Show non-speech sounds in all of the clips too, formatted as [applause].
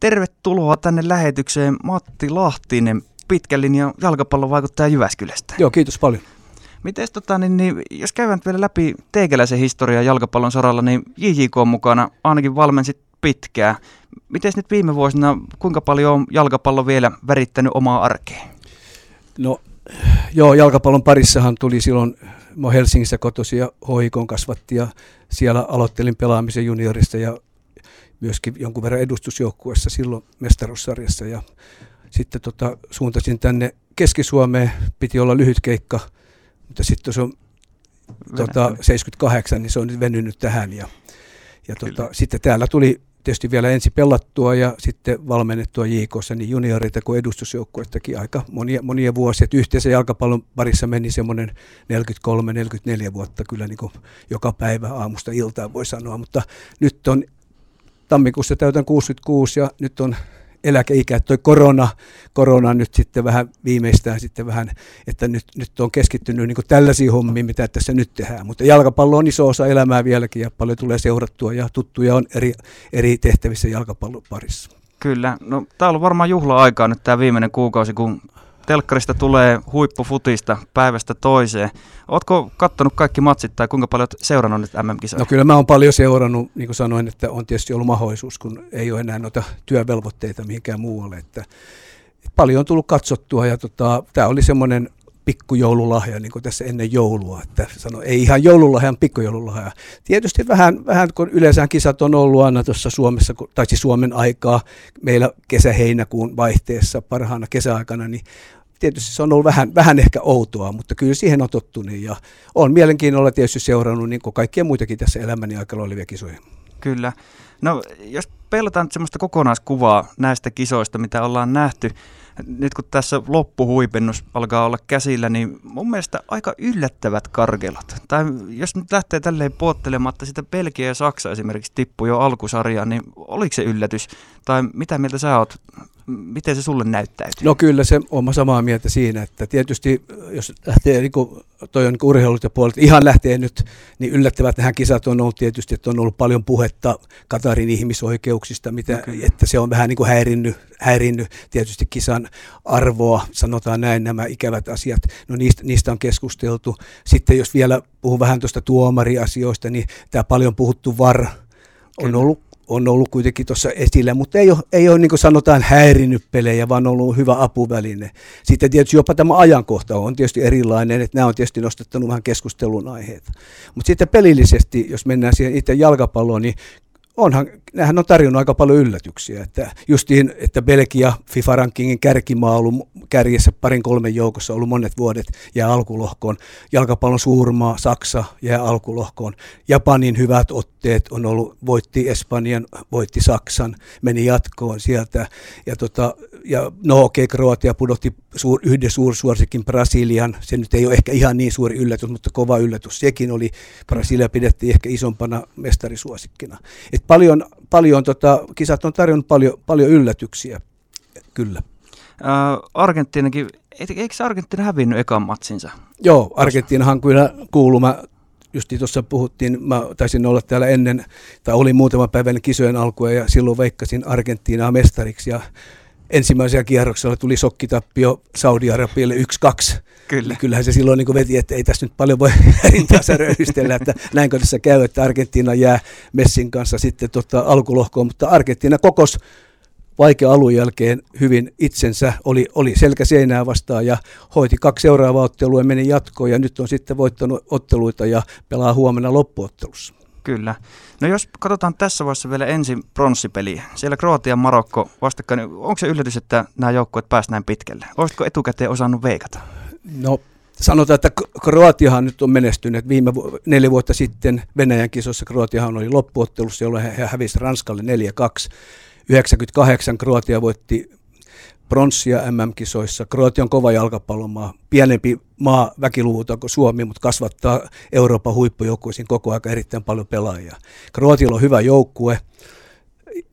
tervetuloa tänne lähetykseen Matti Lahtinen, pitkän linjan jalkapallon vaikuttaja Jyväskylästä. Joo, kiitos paljon. Miten tota, niin, niin, jos käydään vielä läpi teikäläisen historiaa jalkapallon saralla, niin JJK on mukana, ainakin valmensit pitkään. Miten nyt viime vuosina, kuinka paljon on jalkapallo vielä värittänyt omaa arkea? No joo, jalkapallon parissahan tuli silloin, mä Helsingissä kotoisin ja hoikon kasvatti ja siellä aloittelin pelaamisen juniorista ja myöskin jonkun verran edustusjoukkueessa silloin mestaruussarjassa. Ja sitten tota, suuntasin tänne Keski-Suomeen, piti olla lyhyt keikka, mutta sitten se on tota, 78, niin se on nyt venynyt tähän. Ja, ja tota, sitten täällä tuli tietysti vielä ensi pelattua ja sitten valmennettua JKssa niin junioreita kuin edustusjoukkuettakin aika monia, monia vuosia. Et yhteensä jalkapallon parissa meni semmoinen 43-44 vuotta kyllä niin kuin joka päivä aamusta iltaan voi sanoa, mutta nyt on tammikuussa täytän 66 ja nyt on eläkeikä. Tuo korona, korona nyt sitten vähän viimeistään sitten vähän, että nyt, nyt on keskittynyt niin tällaisiin hommiin, mitä tässä nyt tehdään. Mutta jalkapallo on iso osa elämää vieläkin ja paljon tulee seurattua ja tuttuja on eri, eri tehtävissä jalkapallon parissa. Kyllä. No, tämä on ollut varmaan juhla-aikaa nyt tämä viimeinen kuukausi, kun telkkarista tulee huippufutista päivästä toiseen. Oletko kattonut kaikki matsit tai kuinka paljon seurannut nyt MM-kisoja? No kyllä mä oon paljon seurannut, niin kuin sanoin, että on tietysti ollut mahdollisuus, kun ei ole enää noita työvelvoitteita mihinkään muualle. Että paljon on tullut katsottua ja tota, tämä oli semmoinen pikkujoululahja niin kuin tässä ennen joulua. Että sano, ei ihan joululahja, pikkujoululahja. Tietysti vähän, vähän kun yleensä kisat on ollut aina tuossa Suomessa, tai siis Suomen aikaa, meillä kesä-heinäkuun vaihteessa parhaana kesäaikana, niin tietysti se on ollut vähän, vähän ehkä outoa, mutta kyllä siihen on tottunut ja on mielenkiinnolla tietysti seurannut niin kuin kaikkia muitakin tässä elämäni aikana olevia kisoja. Kyllä. No jos pelataan nyt sellaista kokonaiskuvaa näistä kisoista, mitä ollaan nähty, nyt kun tässä loppuhuipennus alkaa olla käsillä, niin mun mielestä aika yllättävät karkelot. Tai jos nyt lähtee tälleen puottelematta, sitä Belgia ja Saksa esimerkiksi tippui jo alkusarjaan, niin oliko se yllätys? Tai mitä mieltä sä oot miten se sulle näyttäytyy? No kyllä se on samaa mieltä siinä, että tietysti jos lähtee niin kuin, toi on niin urheilut ja puolet, ihan lähtee nyt, niin yllättävät tähän kisat on ollut tietysti, että on ollut paljon puhetta Katarin ihmisoikeuksista, mitä, okay. että se on vähän niin kuin häirinnyt, häirinnyt tietysti kisan arvoa, sanotaan näin nämä ikävät asiat, no niistä, niistä on keskusteltu. Sitten jos vielä puhun vähän tuosta tuomariasioista, niin tämä paljon puhuttu VAR on ollut on ollut kuitenkin tuossa esillä, mutta ei ole, ei ole niin kuin sanotaan häirinnyt pelejä, vaan ollut hyvä apuväline. Sitten tietysti jopa tämä ajankohta on tietysti erilainen, että nämä on tietysti nostettanut vähän keskustelun aiheita. Mutta sitten pelillisesti, jos mennään siihen itse jalkapalloon, niin onhan, nämähän on tarjonnut aika paljon yllätyksiä. Että justiin, että Belgia FIFA-rankingin kärkimaa on ollut kärjessä parin kolmen joukossa ollut monet vuodet ja alkulohkoon. Jalkapallon suurmaa Saksa jää alkulohkoon. Japanin hyvät otteet on ollut, voitti Espanjan, voitti Saksan, meni jatkoon sieltä. Ja, tota, ja no okei, okay, Kroatia pudotti suur, yhden suursuosikin Brasilian. Se nyt ei ole ehkä ihan niin suuri yllätys, mutta kova yllätys sekin oli. Brasilia pidettiin ehkä isompana mestarisuosikkina. Et paljon, paljon tota, kisat on tarjonnut paljon, paljon yllätyksiä, kyllä. Äh, Argentiinakin, eikö Argentiina hävinnyt ekan matsinsa? Joo, Argentiinahan kyllä kuuluu. Mä just tuossa puhuttiin, mä taisin olla täällä ennen, tai oli muutama päivän kisojen alkua ja silloin veikkasin Argentiinaa mestariksi ja ensimmäisellä kierroksella tuli sokkitappio Saudi-Arabialle 1-2. Kyllä. Kyllähän se silloin niin veti, että ei tässä nyt paljon voi [laughs] rintaansa röyhistellä, että näinkö tässä käy, että Argentiina jää Messin kanssa sitten tota alkulohkoon, mutta Argentiina kokos vaikea alun jälkeen hyvin itsensä, oli, oli selkä seinää vastaan ja hoiti kaksi seuraavaa ottelua ja meni jatkoon ja nyt on sitten voittanut otteluita ja pelaa huomenna loppuottelussa. Kyllä. No jos katsotaan tässä vaiheessa vielä ensin pronssipeliä. Siellä Kroatia Marokko vastakkain. Onko se yllätys, että nämä joukkueet pääsivät näin pitkälle? Olisitko etukäteen osannut veikata? No sanotaan, että Kroatiahan nyt on menestynyt. Viime vu- neljä vuotta sitten Venäjän kisossa Kroatiahan oli loppuottelussa, jolloin he hävisivät Ranskalle 4-2. 98 Kroatia voitti pronssia MM-kisoissa. Kroatia on kova jalkapallomaa, pienempi maa väkiluvulta kuin Suomi, mutta kasvattaa Euroopan huippujoukkueisiin koko ajan erittäin paljon pelaajia. Kroatialla on hyvä joukkue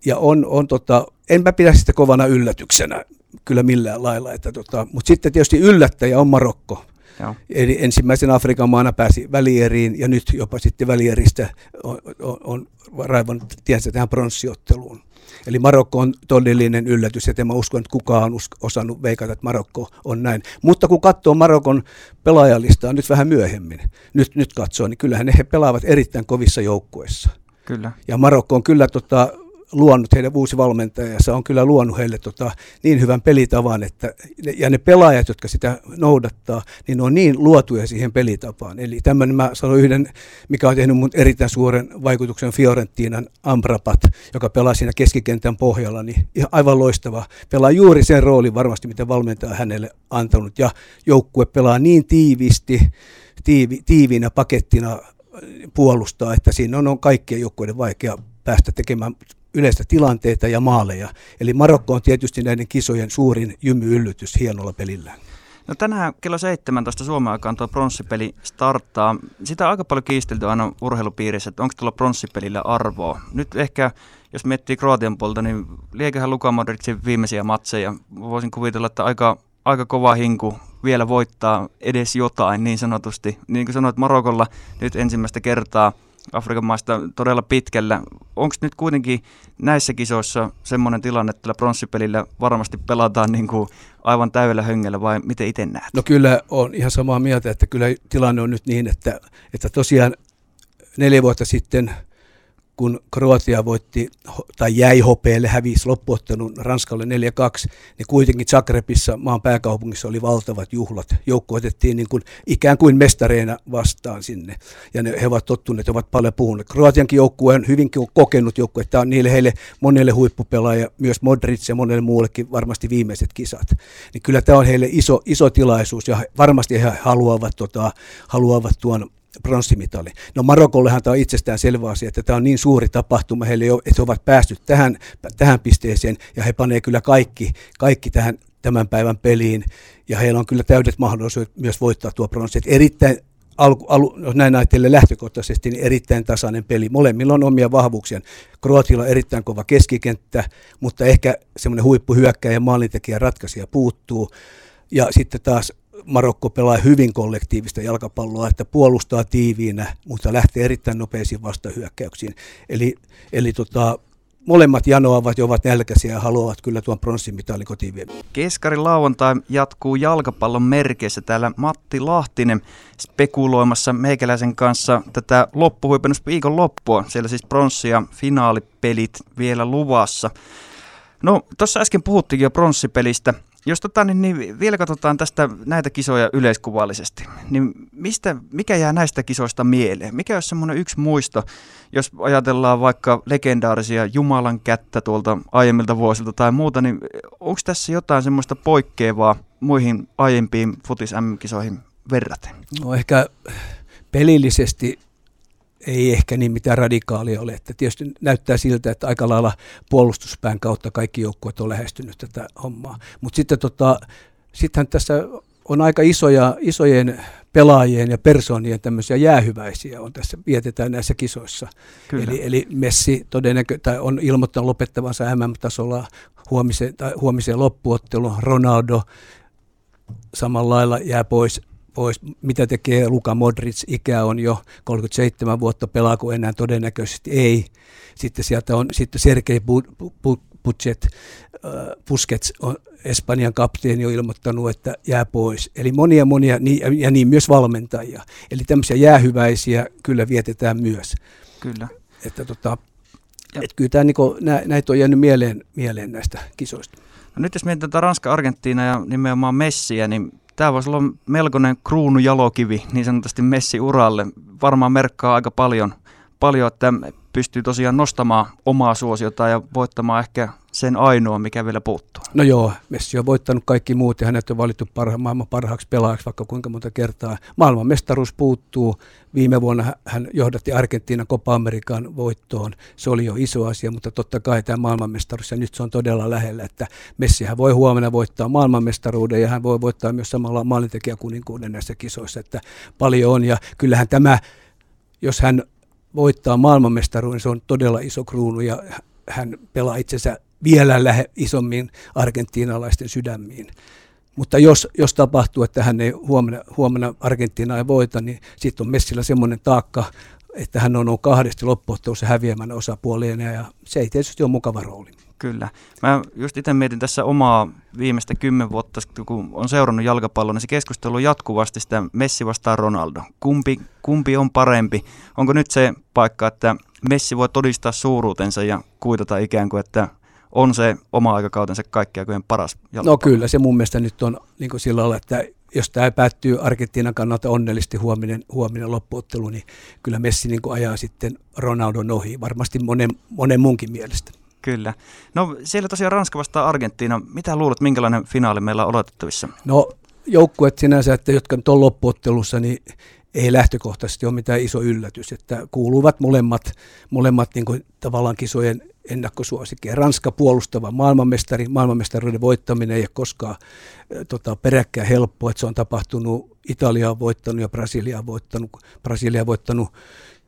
ja on, on tota, enpä pidä sitä kovana yllätyksenä kyllä millään lailla. Että tota, mutta sitten tietysti yllättäjä on Marokko. Joo. Eli ensimmäisen Afrikan maana pääsi välieriin ja nyt jopa sitten välieristä on, on, on raivon tiensä tähän pronssiotteluun. Eli Marokko on todellinen yllätys, ja en mä usko, että kukaan on osannut veikata, että Marokko on näin. Mutta kun katsoo Marokon pelaajalistaa nyt vähän myöhemmin, nyt, nyt katsoo, niin kyllähän he pelaavat erittäin kovissa joukkueissa. Kyllä. Ja Marokko on kyllä tota, luonut heidän uusi valmentaja ja se on kyllä luonut heille tota, niin hyvän pelitavan, että, ja ne pelaajat, jotka sitä noudattaa, niin ne on niin luotuja siihen pelitapaan. Eli tämmöinen, mä sanon yhden, mikä on tehnyt mun erittäin suuren vaikutuksen Fiorentinan Ambrapat, joka pelaa siinä keskikentän pohjalla, niin ihan aivan loistava. Pelaa juuri sen roolin varmasti, mitä valmentaja hänelle antanut, ja joukkue pelaa niin tiivisti, tiivi, tiiviinä pakettina puolustaa, että siinä on, on kaikkien joukkueiden vaikea päästä tekemään yleistä tilanteita ja maaleja. Eli Marokko on tietysti näiden kisojen suurin jymyyllytys hienolla pelillään. No tänään kello 17 Suomen aikaan tuo pronssipeli starttaa. Sitä on aika paljon kiistelty aina urheilupiirissä, että onko tuolla pronssipelillä arvoa. Nyt ehkä, jos miettii Kroatian puolta, niin lieköhän Luka Modricin viimeisiä matseja. Voisin kuvitella, että aika, aika kova hinku vielä voittaa edes jotain niin sanotusti. Niin kuin sanoit, Marokolla nyt ensimmäistä kertaa – Afrikan maista todella pitkällä. Onko nyt kuitenkin näissä kisoissa semmoinen tilanne, että pronssipelillä varmasti pelataan niin kuin aivan täydellä höngellä vai miten itse näet? No kyllä on ihan samaa mieltä, että kyllä tilanne on nyt niin, että, että tosiaan neljä vuotta sitten – kun Kroatia voitti tai jäi hopeelle, hävisi loppuottelun Ranskalle 4-2, niin kuitenkin Zagrebissa, maan pääkaupungissa, oli valtavat juhlat. Joukko otettiin niin kuin, ikään kuin mestareina vastaan sinne. Ja ne, he ovat tottuneet, ovat paljon puhuneet. Kroatiankin joukkue on hyvinkin kokenut joukkue. Tämä on niille heille monelle huippupelaaja, myös Modric ja monelle muullekin varmasti viimeiset kisat. Niin kyllä tämä on heille iso, iso tilaisuus ja varmasti he haluavat, tota, haluavat tuon pronssimitali. No Marokollehan tämä on itsestään selvä asia, että tämä on niin suuri tapahtuma heille, että he ovat päässyt tähän, tähän pisteeseen ja he panee kyllä kaikki, kaikki tähän tämän päivän peliin ja heillä on kyllä täydet mahdollisuudet myös voittaa tuo pronssi. Erittäin alku, alu, näin ajattelee lähtökohtaisesti, niin erittäin tasainen peli. Molemmilla on omia vahvuuksia. Kroatilla on erittäin kova keskikenttä, mutta ehkä semmoinen huippuhyökkäjä ja maalintekijä ratkaisija puuttuu. Ja sitten taas Marokko pelaa hyvin kollektiivista jalkapalloa, että puolustaa tiiviinä, mutta lähtee erittäin nopeisiin vastahyökkäyksiin. Eli, eli tota, molemmat janoavat ja ovat nälkäisiä ja haluavat kyllä tuon pronssimitalin kotiin viemään. Keskarin lauantai jatkuu jalkapallon merkeissä. Täällä Matti Lahtinen spekuloimassa meikäläisen kanssa tätä loppuhuipennus viikon loppua. Siellä siis pronssi- ja finaalipelit vielä luvassa. No, tuossa äsken puhuttiin jo pronssipelistä. Jos tota, niin, niin vielä katsotaan tästä näitä kisoja yleiskuvallisesti, niin mistä, mikä jää näistä kisoista mieleen? Mikä olisi semmoinen yksi muisto, jos ajatellaan vaikka legendaarisia Jumalan kättä tuolta aiemmilta vuosilta tai muuta, niin onko tässä jotain semmoista poikkeavaa muihin aiempiin futis M-kisoihin verraten? No ehkä pelillisesti ei ehkä niin mitään radikaalia ole. Että tietysti näyttää siltä, että aika lailla puolustuspään kautta kaikki joukkueet on lähestynyt tätä hommaa. Mutta sitten tota, sittenhän tässä on aika isoja, isojen pelaajien ja persoonien tämmöisiä jäähyväisiä on tässä, vietetään näissä kisoissa. Eli, eli Messi todennäkö, tai on ilmoittanut lopettavansa MM-tasolla huomiseen, tai huomiseen loppuotteluun. Ronaldo samalla lailla jää pois pois. Mitä tekee Luka Modric? Ikä on jo 37 vuotta, pelaako enää todennäköisesti ei. Sitten sieltä on sitten Sergei Budget, Busquets on Espanjan kapteeni on ilmoittanut, että jää pois. Eli monia monia, ja niin myös valmentajia. Eli tämmöisiä jäähyväisiä kyllä vietetään myös. Kyllä. Että tota, et kyllä tämä, niin kuin, näitä on jäänyt mieleen, mieleen näistä kisoista. No nyt jos mietitään Ranska, Argentiina ja nimenomaan Messiä, niin tämä voisi olla melkoinen kruunujalokivi niin sanotusti Messi-uralle. Varmaan merkkaa aika paljon, paljon, että pystyy tosiaan nostamaan omaa suosiota ja voittamaan ehkä sen ainoa, mikä vielä puuttuu. No joo, Messi on voittanut kaikki muut ja hänet on valittu parha, maailman parhaaksi pelaajaksi vaikka kuinka monta kertaa. Maailman mestaruus puuttuu. Viime vuonna hän johdatti Argentiinan Copa Amerikan voittoon. Se oli jo iso asia, mutta totta kai tämä maailmanmestaruus ja nyt se on todella lähellä, että Messihän voi huomenna voittaa maailmanmestaruuden ja hän voi voittaa myös samalla maalintekijäkuninkuuden näissä kisoissa, että paljon on ja kyllähän tämä, jos hän voittaa maailmanmestaruuden, se on todella iso kruunu ja hän pelaa itsensä vielä lähe isommin argentiinalaisten sydämiin. Mutta jos, jos tapahtuu, että hän ei huomenna, huomenna Argentiina ei voita, niin sitten on Messillä semmoinen taakka, että hän on ollut kahdesti loppuottelussa häviämän osapuolien ja se ei tietysti ole mukava rooli. Kyllä. Mä just itse mietin tässä omaa viimeistä kymmen vuotta, kun on seurannut jalkapalloa, niin se keskustelu on jatkuvasti sitä Messi vastaan Ronaldo. Kumpi, kumpi on parempi? Onko nyt se paikka, että Messi voi todistaa suuruutensa ja kuitata ikään kuin, että on se oma aikakautensa kaikkiaikojen paras jalkapallo? No kyllä, se mun mielestä nyt on niin kuin sillä lailla, että jos tämä päättyy Argentiinan kannalta onnellisesti huominen, huominen loppuottelu, niin kyllä Messi niin ajaa sitten Ronaldon ohi, varmasti monen, monen munkin mielestä. Kyllä. No siellä tosiaan Ranska vastaa Argentiina. Mitä luulet, minkälainen finaali meillä on odotettavissa? No joukkueet sinänsä, että jotka nyt on loppuottelussa, niin ei lähtökohtaisesti ole mitään iso yllätys, että kuuluvat molemmat, molemmat niin kuin tavallaan kisojen ennakkosuosikkeja. Ranska puolustava maailmanmestari, maailmanmestaruuden voittaminen ei ole koskaan tota, peräkkäin helppoa, että se on tapahtunut, Italia on voittanut ja Brasilia on voittanut, Brasilia on voittanut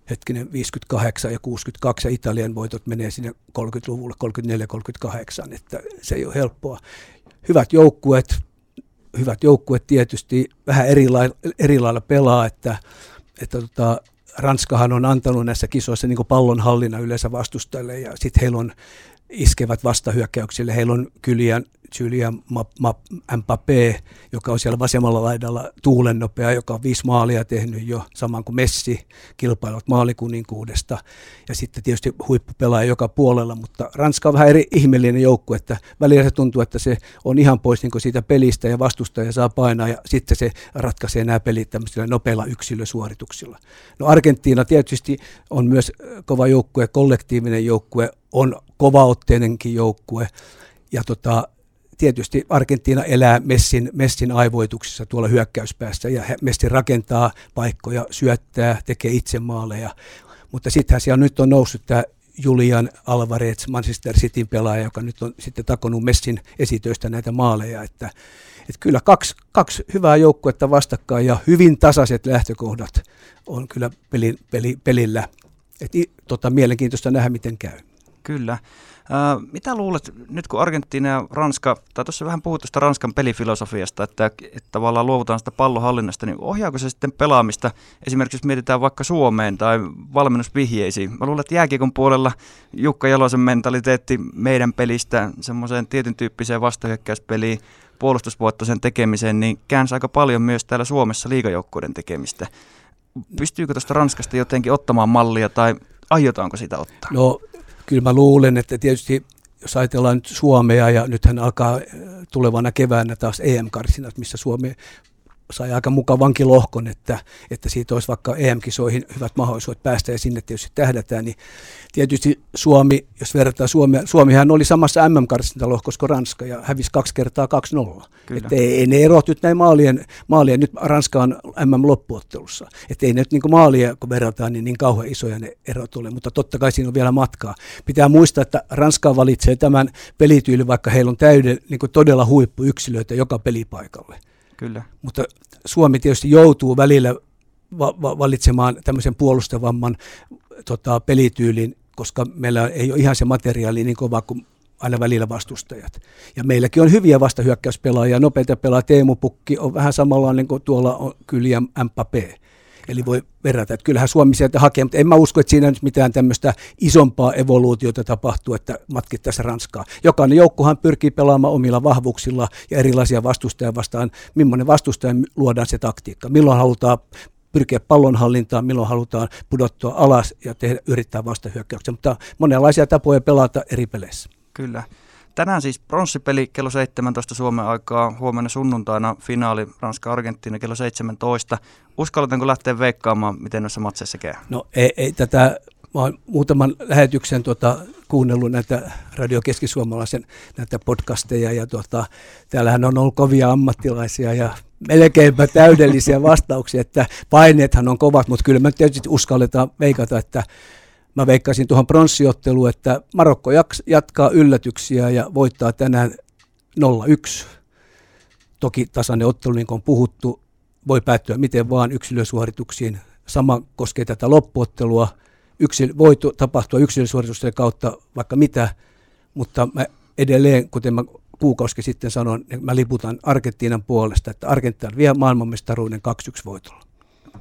hetkinen 58 ja 62 ja Italian voitot menee sinne 30-luvulle 34-38, että se ei ole helppoa. Hyvät joukkueet, hyvät joukkueet tietysti vähän eri lailla, eri lailla pelaa, että, että tota, Ranskahan on antanut näissä kisoissa niin pallon hallinnan yleensä vastustajille ja sitten heillä on iskevät vastahyökkäyksille. Heillä on Kylian, Julian Mbappé, joka on siellä vasemmalla laidalla tuulen nopea, joka on viisi maalia tehnyt jo, saman kuin Messi, kilpailut maalikuninkuudesta. Ja sitten tietysti huippupelaaja joka puolella, mutta Ranska on vähän eri ihmeellinen joukku, että välillä se tuntuu, että se on ihan pois niin siitä pelistä ja vastustaja saa painaa ja sitten se ratkaisee nämä pelit tämmöisillä nopeilla yksilösuorituksilla. No Argentiina tietysti on myös kova joukkue, kollektiivinen joukkue, on kovaotteinenkin joukkue. Ja tota, tietysti Argentiina elää Messin, Messin aivoituksissa tuolla hyökkäyspäässä ja Messi rakentaa paikkoja, syöttää, tekee itse maaleja. Mutta sittenhän siellä nyt on noussut tämä Julian Alvarez, Manchester Cityn pelaaja, joka nyt on sitten takonut Messin esitöistä näitä maaleja. Että, että kyllä kaksi, kaksi hyvää joukkuetta vastakkain ja hyvin tasaiset lähtökohdat on kyllä peli, peli, pelillä. Et, tota, mielenkiintoista nähdä, miten käy. Kyllä. Äh, mitä luulet, nyt kun Argentiina ja Ranska, tai tuossa vähän puhuttu sitä Ranskan pelifilosofiasta, että, että tavallaan luovutaan sitä pallohallinnasta, niin ohjaako se sitten pelaamista, esimerkiksi jos mietitään vaikka Suomeen tai valmennusvihjeisiin. Mä luulen, että jääkiekon puolella Jukka Jalosen mentaliteetti meidän pelistä semmoiseen tietyn tyyppiseen vastahyökkäyspeliin, puolustusvoittoisen tekemiseen, niin käänsi aika paljon myös täällä Suomessa liigajoukkuiden tekemistä. Pystyykö tuosta Ranskasta jotenkin ottamaan mallia tai aiotaanko sitä ottaa? No kyllä mä luulen, että tietysti jos ajatellaan nyt Suomea ja nythän alkaa äh, tulevana keväänä taas EM-karsinat, missä Suomi sai aika mukavankin lohkon, että, että siitä olisi vaikka EM-kisoihin hyvät mahdollisuudet päästä ja sinne tietysti tähdätään, niin tietysti Suomi, jos verrataan Suomea, Suomihan oli samassa MM-karsintalohkossa kuin Ranska ja hävisi kaksi kertaa 2-0. Että ei, ei ne erot nyt näin maalien, maalien, nyt Ranska on MM-loppuottelussa. Että ei ne nyt niin kuin maalia, kun verrataan, niin, niin kauhean isoja ne erot ole, mutta totta kai siinä on vielä matkaa. Pitää muistaa, että Ranska valitsee tämän pelityylin, vaikka heillä on täyden, niin kuin todella huippuyksilöitä joka pelipaikalle. Kyllä. Mutta Suomi tietysti joutuu välillä va- va- valitsemaan tämmöisen puolustavamman tota, pelityylin, koska meillä ei ole ihan se materiaali niin kova kuin aina välillä vastustajat. Ja meilläkin on hyviä vastahyökkäyspelaajia, nopeita pelaajia, Teemu Pukki on vähän samanlainen kuin tuolla on Kylian Mbappé. Eli voi verrata, että kyllähän Suomi sieltä hakee, mutta en mä usko, että siinä nyt mitään tämmöistä isompaa evoluutiota tapahtuu, että matkittaisiin Ranskaa. Jokainen joukkuhan pyrkii pelaamaan omilla vahvuuksilla ja erilaisia vastustajia vastaan. Millainen vastustaja luodaan se taktiikka? Milloin halutaan pyrkiä pallonhallintaan, milloin halutaan pudottua alas ja tehdä, yrittää vastahyökkäyksiä, mutta monenlaisia tapoja pelata eri peleissä. Kyllä. Tänään siis pronssipeli kello 17 Suomen aikaa, huomenna sunnuntaina finaali Ranska-Argentiina kello 17. Uskalletaanko lähteä veikkaamaan, miten noissa matseissa käy? No ei, ei tätä, mä olen muutaman lähetyksen tuota, kuunnellut näitä Radio Keski-Suomalaisen näitä podcasteja ja tuota, täällähän on ollut kovia ammattilaisia ja melkeinpä täydellisiä vastauksia, että paineethan on kovat, mutta kyllä me tietysti uskalletaan veikata, että Mä veikkaisin tuohon pronssiotteluun, että Marokko jatkaa yllätyksiä ja voittaa tänään 0-1. Toki tasainen ottelu, niin kuin on puhuttu, voi päättyä miten vaan yksilösuorituksiin. Sama koskee tätä loppuottelua. Yksil, voi tapahtua yksilösuoritusten kautta vaikka mitä, mutta mä edelleen, kuten mä kuukausi sitten sanoin, että mä liputan Argentiinan puolesta, että Argentiina vie maailmanmestaruuden 2-1 voitolla.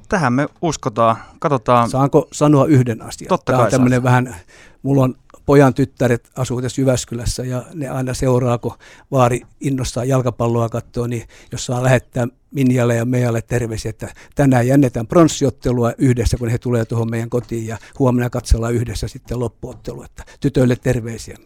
Tähän me uskotaan. Katsotaan. Saanko sanoa yhden asian? Totta Tämä kai on tämmöinen vähän, mulla on pojan tyttäret asuu tässä Jyväskylässä ja ne aina seuraa, kun vaari innostaa jalkapalloa katsoa, niin jos saa lähettää Minjalle ja Meijalle terveisiä, että tänään jännetään pronssiottelua yhdessä, kun he tulee tuohon meidän kotiin ja huomenna katsellaan yhdessä sitten loppuottelua. Että tytöille terveisiä.